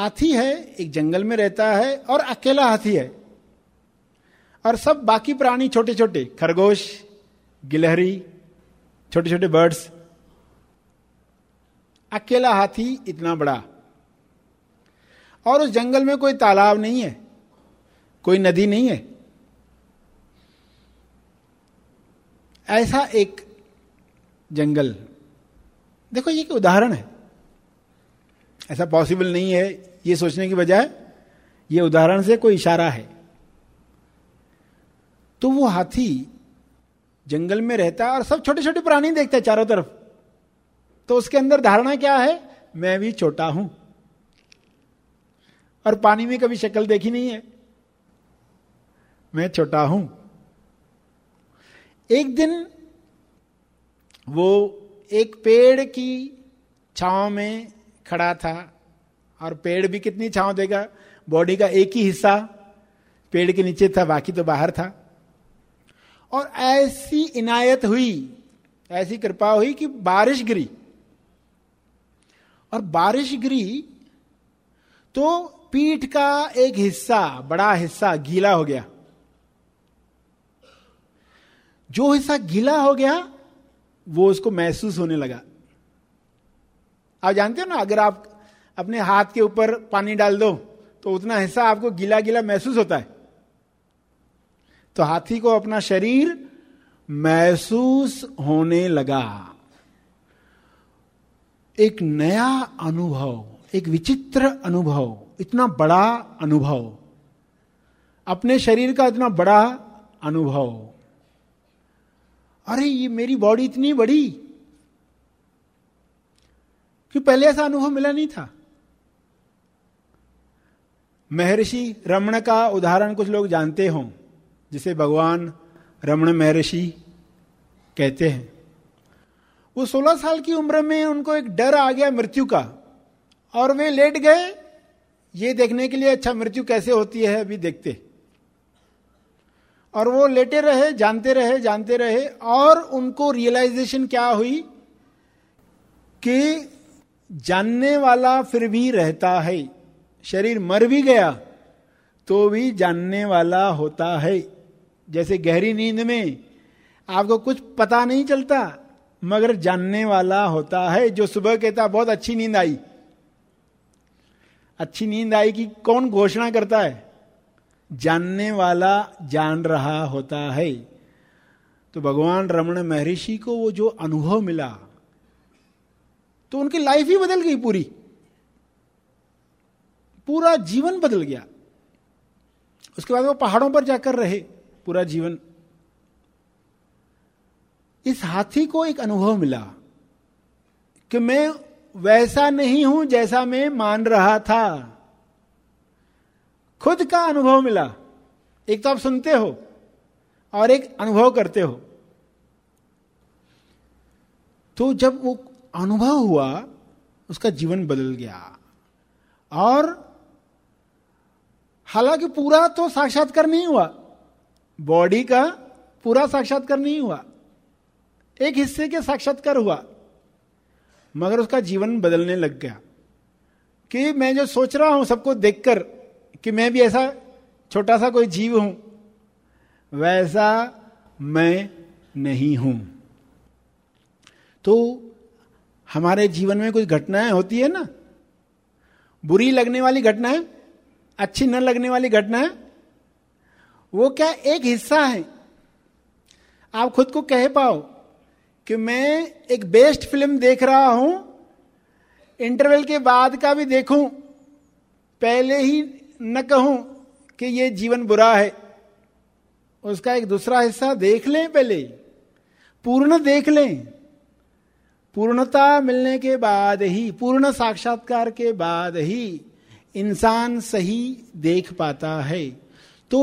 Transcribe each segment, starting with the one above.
हाथी है, एक जंगल में रहता है और अकेला हाथी है। और सब बाकी प्राणी छोटे छोटे खरगोश, गिलहरी छोटे छोटे बर्ड्स अकेला हाथी इतना बड़ा। और उस जंगल में कोई तालाब नहीं है, कोई नदी नहीं है। ऐसा एक जंगल। देखो, ये एक उदाहरण है। ऐसा पॉसिबल नहीं है ये सोचने की बजाय ये उदाहरण से कोई इशारा है। तो वो हाथी जंगल में रहता है और सब छोटे छोटे प्राणी देखते हैं चारों तरफ़। तो उसके अंदर धारणा क्या है? मैं भी छोटा हूँ। और पानी में कभी शक्ल देखी नहीं है। मैं छोटा हूँ। एक दिन वो एक पेड़ की छाव में खड़ा था। और पेड़ भी कितनी छाव देगा? बॉडी का एक ही हिस्सा पेड़ के नीचे था, बाकी तो बाहर था। और ऐसी इनायत हुई, ऐसी कृपा हुई कि बारिश गिरी। और बारिश गिरी तो पीठ का एक हिस्सा, बड़ा हिस्सा गीला हो गया। जो हिस्सा गीला हो गया, वो उसको महसूस होने लगा। आप जानते हो ना, अगर आप अपने हाथ के ऊपर पानी डाल दो तो उतना हिस्सा आपको गीला गीला महसूस होता है। तो हाथी को अपना शरीर महसूस होने लगा। एक नया अनुभव, एक विचित्र अनुभव, इतना बड़ा अनुभव। अपने शरीर का इतना बड़ा अनुभव। अरे, ये मेरी बॉडी इतनी बड़ी। कि पहले ऐसा अनुभव मिला नहीं था? महर्षि रमण का उदाहरण कुछ लोग जानते हों, जिसे भगवान रमण महर्षि कहते हैं। वो 16 साल की उम्र में उनको एक डर आ गया मृत्यु का, और वे लेट गए। ये देखने के लिए अच्छा मृत्यु कैसे होती है अभी देखते। और वो लेटे रहे, जानते रहे जानते रहे, और उनको रियलाइजेशन क्या हुई कि जानने वाला फिर भी रहता है। शरीर मर भी गया तो भी जानने वाला होता है। जैसे गहरी नींद में आपको कुछ पता नहीं चलता, मगर जानने वाला होता है। जो सुबह कहता, बहुत अच्छी नींद आई। अच्छी नींद आई कि कौन घोषणा करता है? जानने वाला जान रहा होता है। तो भगवान रमण महर्षि को वो जो अनुभव मिला तो उनकी लाइफ ही बदल गई पूरी। पूरा जीवन बदल गया। उसके बाद वो पहाड़ों पर जाकर रहे, पूरा जीवन। इस हाथी को एक अनुभव मिला कि मैं वैसा नहीं हूँ जैसा मैं मान रहा था। खुद का अनुभव मिला। एक तो आप सुनते हो और एक अनुभव करते हो। तो जब वो अनुभव हुआ, उसका जीवन बदल गया और हालाँकि पूरा तो साक्षात्कार नहीं हुआ। बॉडी का पूरा साक्षात्कार नहीं हुआ। एक हिस्से के साक्षात्कार हुआ। मगर उसका जीवन बदलने लग गया। कि मैं जो सोच रहा हूँ सबको देखकर कि मैं भी ऐसा छोटा सा कोई जीव हूँ, वैसा मैं नहीं हूँ। तो हमारे जीवन में कुछ घटनाएँ होती है ना? बुरी लगने वाली घटनाएँ अच्छी न लगने वाली घटनाएँ वो क्या एक हिस्सा है? आप खुद को कह पाओ कि मैं एक बेस्ट फ़िल्म देख रहा हूँ। इंटरवल के बाद का भी देखूँ। पहले ही न कहूँ कि ये जीवन बुरा है। उसका एक दूसरा हिस्सा देख लें पहले पूर्ण देख लें। पूर्णता मिलने के बाद ही, पूर्ण साक्षात्कार के बाद ही। इंसान सही देख पाता है। तो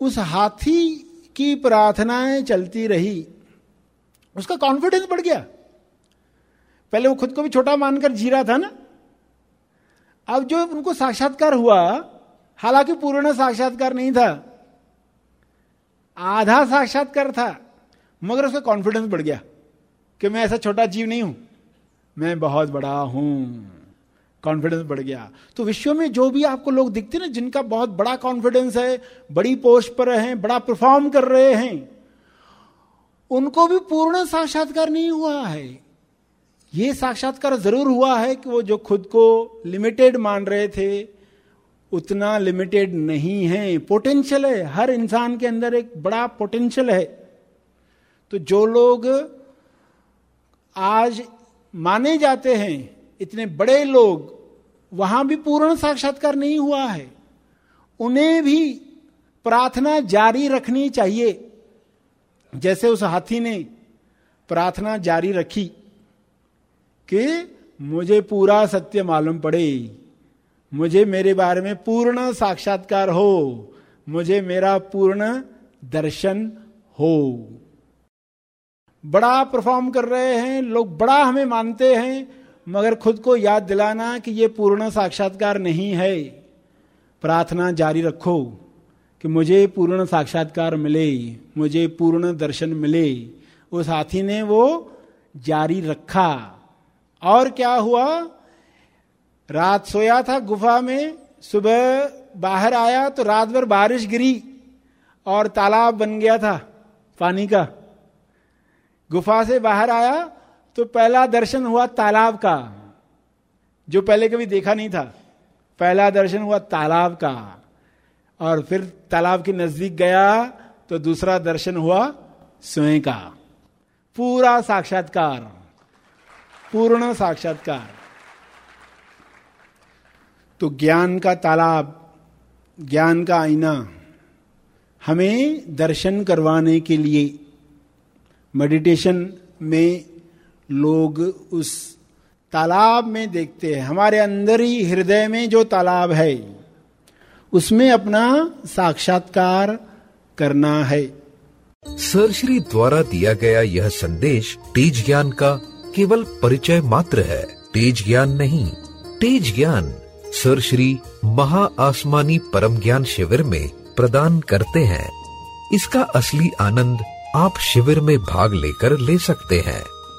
उस हाथी की प्रार्थनाएँ चलती रही। उसका कॉन्फिडेंस बढ़ गया। पहले वो खुद को भी छोटा मानकर जी रहा था ना। अब जो उनको साक्षात्कार हुआ, हालाँकि पूर्ण साक्षात्कार नहीं था, आधा साक्षात्कार था, मगर उसका कॉन्फिडेंस बढ़ गया कि मैं ऐसा छोटा जीव नहीं हूँ, मैं बहुत बड़ा हूँ। कॉन्फिडेंस बढ़ गया। तो विश्व में जो भी आपको लोग दिखते ना, जिनका बहुत बड़ा कॉन्फिडेंस है, बड़ी पोस्ट पर हैं, बड़ा परफॉर्म कर रहे हैं, उनको भी पूर्ण साक्षात्कार नहीं हुआ है। ये साक्षात्कार ज़रूर हुआ है कि वो जो खुद को लिमिटेड मान रहे थे, उतना लिमिटेड नहीं है। पोटेंशियल है। हर इंसान के अंदर एक बड़ा पोटेंशियल है। तो जो लोग आज माने जाते हैं इतने बड़े लोग वहाँ भी पूर्ण साक्षात्कार नहीं हुआ है। उन्हें भी प्रार्थना जारी रखनी चाहिए। जैसे उस हाथी ने प्रार्थना जारी रखी कि मुझे पूरा सत्य मालूम पड़े, मुझे मेरे बारे में पूर्ण साक्षात्कार हो, मुझे मेरा पूर्ण दर्शन हो। बड़ा परफॉर्म कर रहे हैं, लोग बड़ा हमें मानते हैं मगर खुद को याद दिलाना कि ये पूर्ण साक्षात्कार नहीं है। प्रार्थना जारी रखो कि मुझे पूर्ण साक्षात्कार मिले, मुझे पूर्ण दर्शन मिले। उस हाथी ने वो जारी रखा। और क्या हुआ? रात सोया था गुफा में, सुबह बाहर आया तो रात भर बारिश गिरी और तालाब बन गया था पानी का। गुफा से बाहर आया तो पहला दर्शन हुआ तालाब का, जो पहले कभी देखा नहीं था। पहला दर्शन हुआ तालाब का, और फिर तालाब के नज़दीक गया तो दूसरा दर्शन हुआ स्वयं का। पूरा साक्षात्कार, पूर्ण साक्षात्कार। तो ज्ञान का तालाब, ज्ञान का आईना, हमें दर्शन करवाने के लिए, मेडिटेशन में लोग उस तालाब में देखते हैं। हमारे अंदर ही हृदय में जो तालाब है, उसमें अपना साक्षात्कार करना है। सर, श्री द्वारा दिया गया यह संदेश तेज ज्ञान का केवल परिचय मात्र है। तेज ज्ञान नहीं, तेज ज्ञान सर, श्री महा आसमानी परम ज्ञान शिविर में प्रदान करते हैं। इसका असली आनंद आप शिविर में भाग लेकर ले सकते हैं।